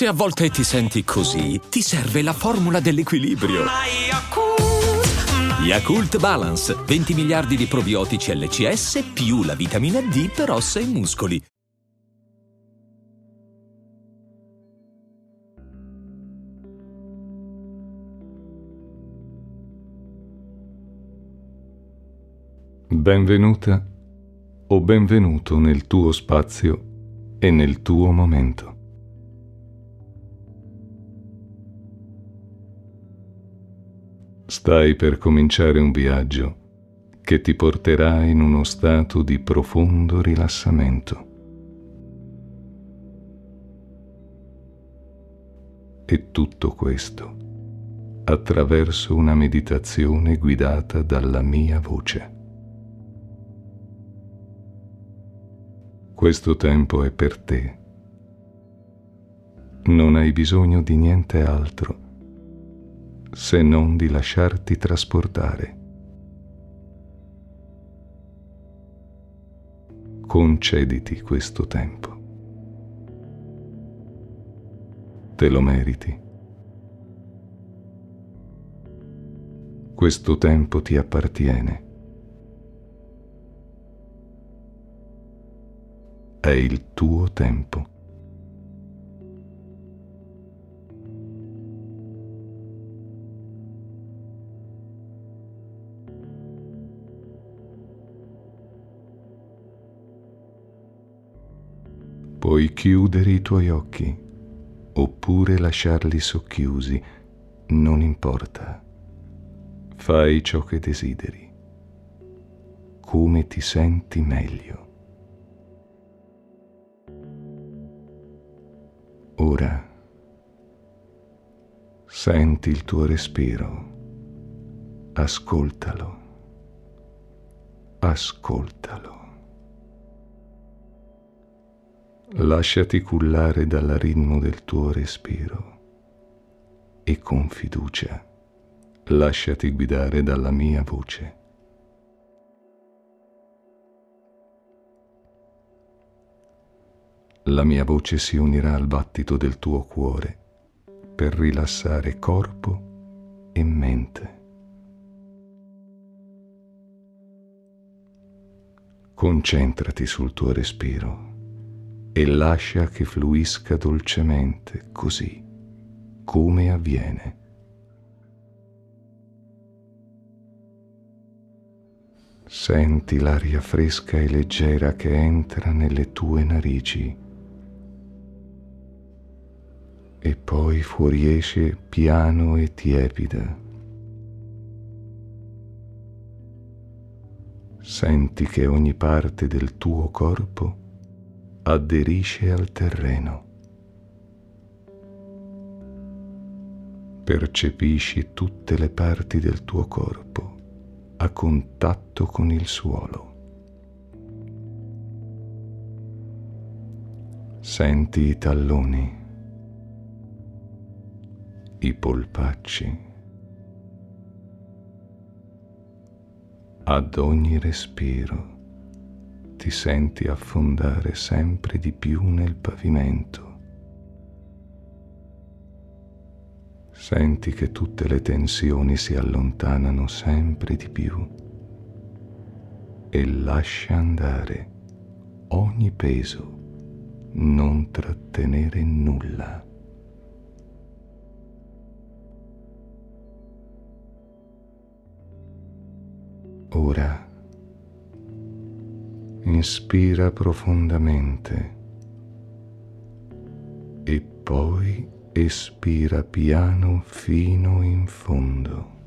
Se a volte ti senti così, ti serve la formula dell'equilibrio. Yakult Balance, 20 miliardi di probiotici LCS più la vitamina D per ossa e muscoli. Benvenuta o benvenuto nel tuo spazio e nel tuo momento. Stai per cominciare un viaggio che ti porterà in uno stato di profondo rilassamento. E tutto questo attraverso una meditazione guidata dalla mia voce. Questo tempo è per te. Non hai bisogno di niente altro se non di lasciarti trasportare. Concediti questo tempo. Te lo meriti. Questo tempo ti appartiene. È il tuo tempo. Puoi chiudere i tuoi occhi oppure lasciarli socchiusi, non importa. Fai ciò che desideri, come ti senti meglio. Ora senti il tuo respiro, ascoltalo, ascoltalo. Lasciati cullare dal ritmo del tuo respiro e con fiducia lasciati guidare dalla mia voce. la mia voce si unirà al battito del tuo cuore per rilassare corpo e mente. Concentrati sul tuo respiro e lascia che fluisca dolcemente così come avviene. Senti l'aria fresca e leggera che entra nelle tue narici e poi fuoriesce piano e tiepida. Senti che ogni parte del tuo corpo aderisce al terreno. Percepisci tutte le parti del tuo corpo a contatto con il suolo. Senti i talloni i polpacci. Ad ogni respiro ti senti affondare sempre di più nel pavimento. Senti che tutte le tensioni si allontanano sempre di più e lascia andare ogni peso, non trattenere nulla. Ora inspira profondamente e poi espira piano fino in fondo.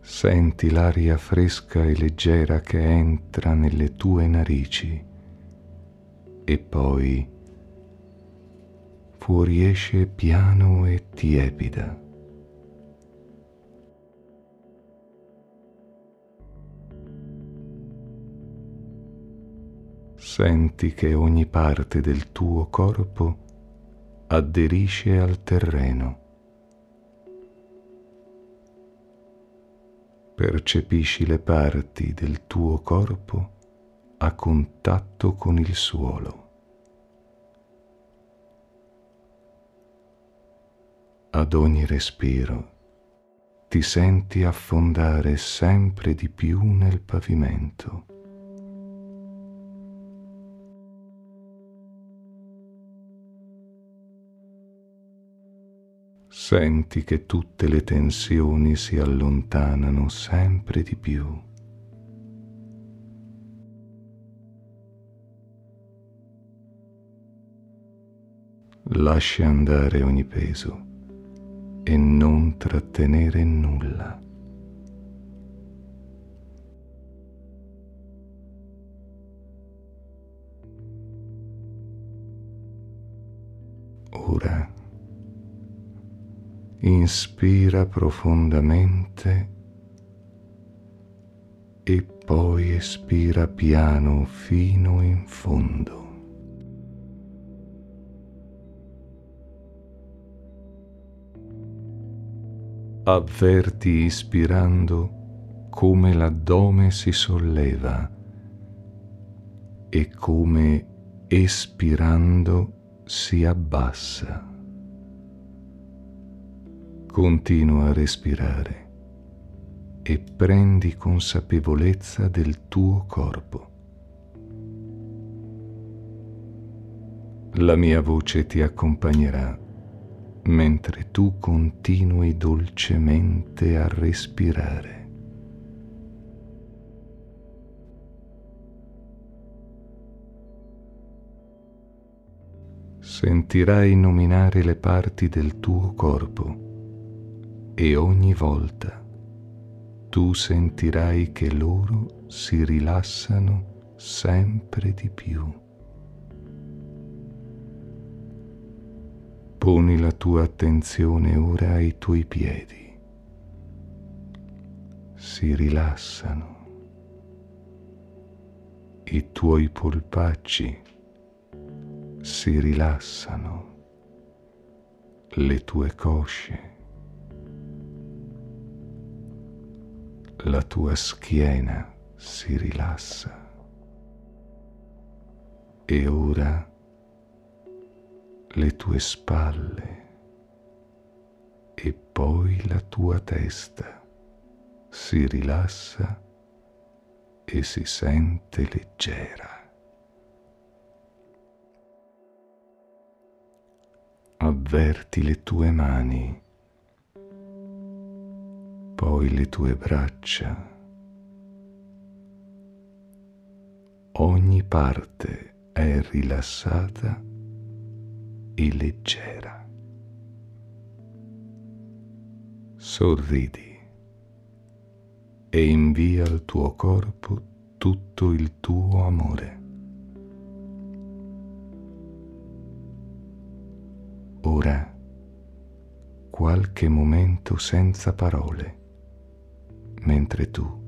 Senti l'aria fresca e leggera che entra nelle tue narici e poi fuoriesce piano e tiepida. senti che ogni parte del tuo corpo aderisce al terreno. Percepisci le parti del tuo corpo a contatto con il suolo. Ad ogni respiro ti senti affondare sempre di più nel pavimento. Senti che tutte le tensioni si allontanano sempre di più. Lascia andare ogni peso e non trattenere nulla. Ora inspira profondamente e poi espira piano fino in fondo. avverti ispirando come l'addome si solleva e come espirando si abbassa. Continua a respirare e prendi consapevolezza del tuo corpo. La mia voce ti accompagnerà mentre tu continui dolcemente a respirare. Sentirai nominare le parti del tuo corpo e ogni volta tu sentirai che loro si rilassano sempre di più. Poni la tua attenzione ora ai tuoi piedi. Si rilassano. I tuoi polpacci si rilassano. Le tue cosce. La tua schiena si rilassa. E ora le tue spalle e poi la tua testa si rilassa e si sente leggera. Avverti le tue mani, poi le tue braccia. Ogni parte è rilassata e leggera. Sorridi e invia al tuo corpo tutto il tuo amore. Ora qualche momento senza parole, mentre tu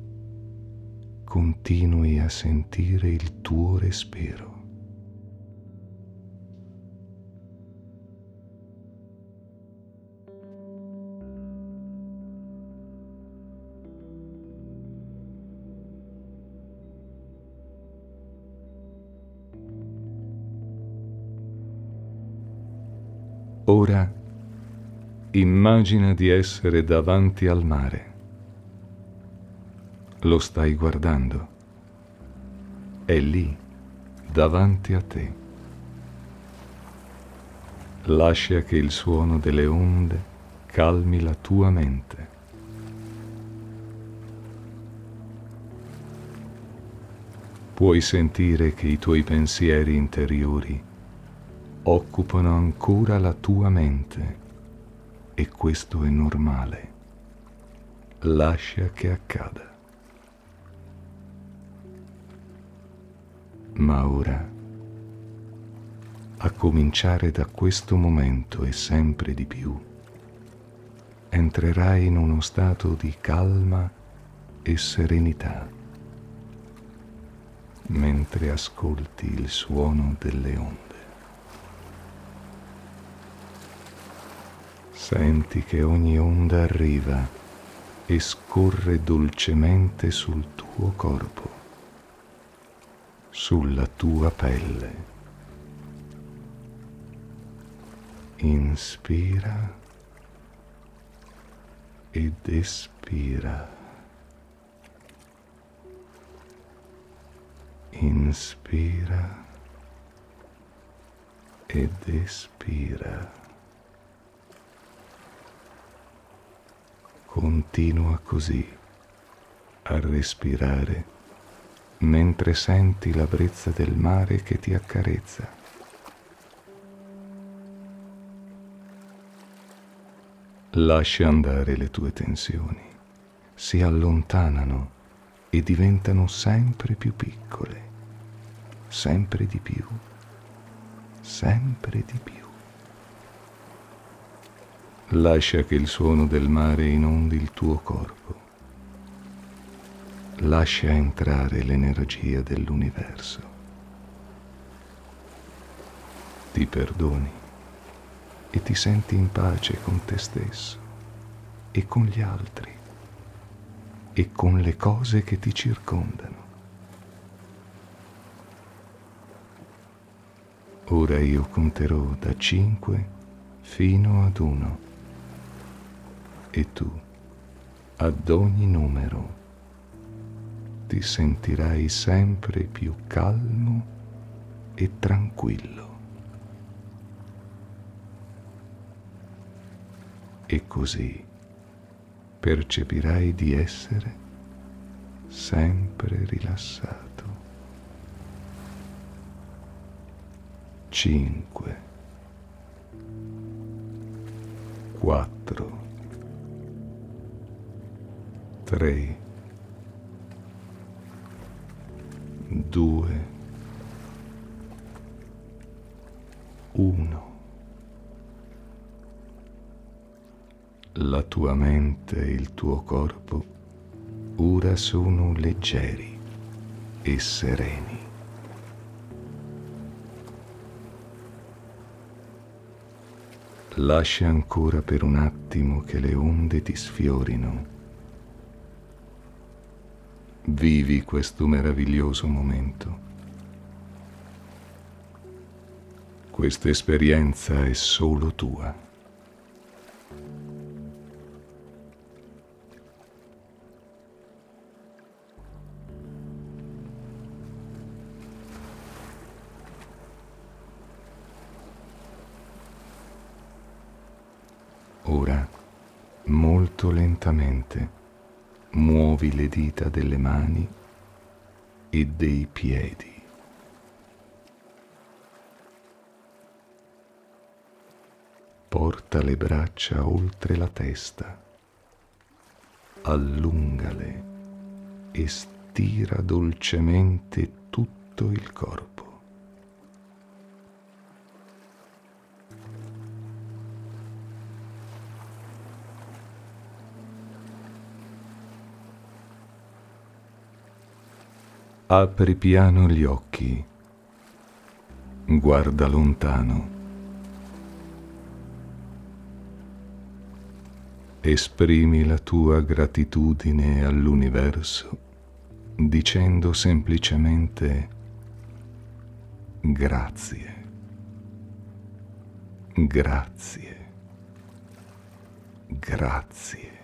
continui a sentire il tuo respiro. Ora immagina di essere davanti al mare. Lo stai guardando. È lì, davanti a te. Lascia che il suono delle onde calmi la tua mente. Puoi sentire che i tuoi pensieri interiori occupano ancora la tua mente e questo è normale. Lascia che accada. Ma ora, a cominciare da questo momento e sempre di più, entrerai in uno stato di calma e serenità mentre ascolti il suono delle onde. Senti che ogni onda arriva e scorre dolcemente sul tuo corpo, sulla tua pelle. Inspira ed espira. Inspira ed espira. Continua così a respirare mentre senti la brezza del mare che ti accarezza. Lascia andare le tue tensioni, si allontanano e diventano sempre più piccole, sempre di più, sempre di più. Lascia che il suono del mare inondi il tuo corpo. Lascia entrare l'energia dell'universo. Ti perdoni e ti senti in pace con te stesso e con gli altri e con le cose che ti circondano. Ora io conterò da cinque fino ad uno e tu, ad ogni numero, ti sentirai sempre più calmo e tranquillo. E così percepirai di essere sempre rilassato. 5 4 3 2 1 La tua mente e il tuo corpo ora sono leggeri e sereni. Lascia ancora per un attimo che le onde ti sfiorino Vivi questo meraviglioso momento. Questa esperienza è solo tua. Muovi le dita delle mani e dei piedi. Porta le braccia oltre la testa, allungale e stira dolcemente tutto il corpo. Apri piano gli occhi, guarda lontano, esprimi la tua gratitudine all'universo dicendo semplicemente grazie, grazie, grazie.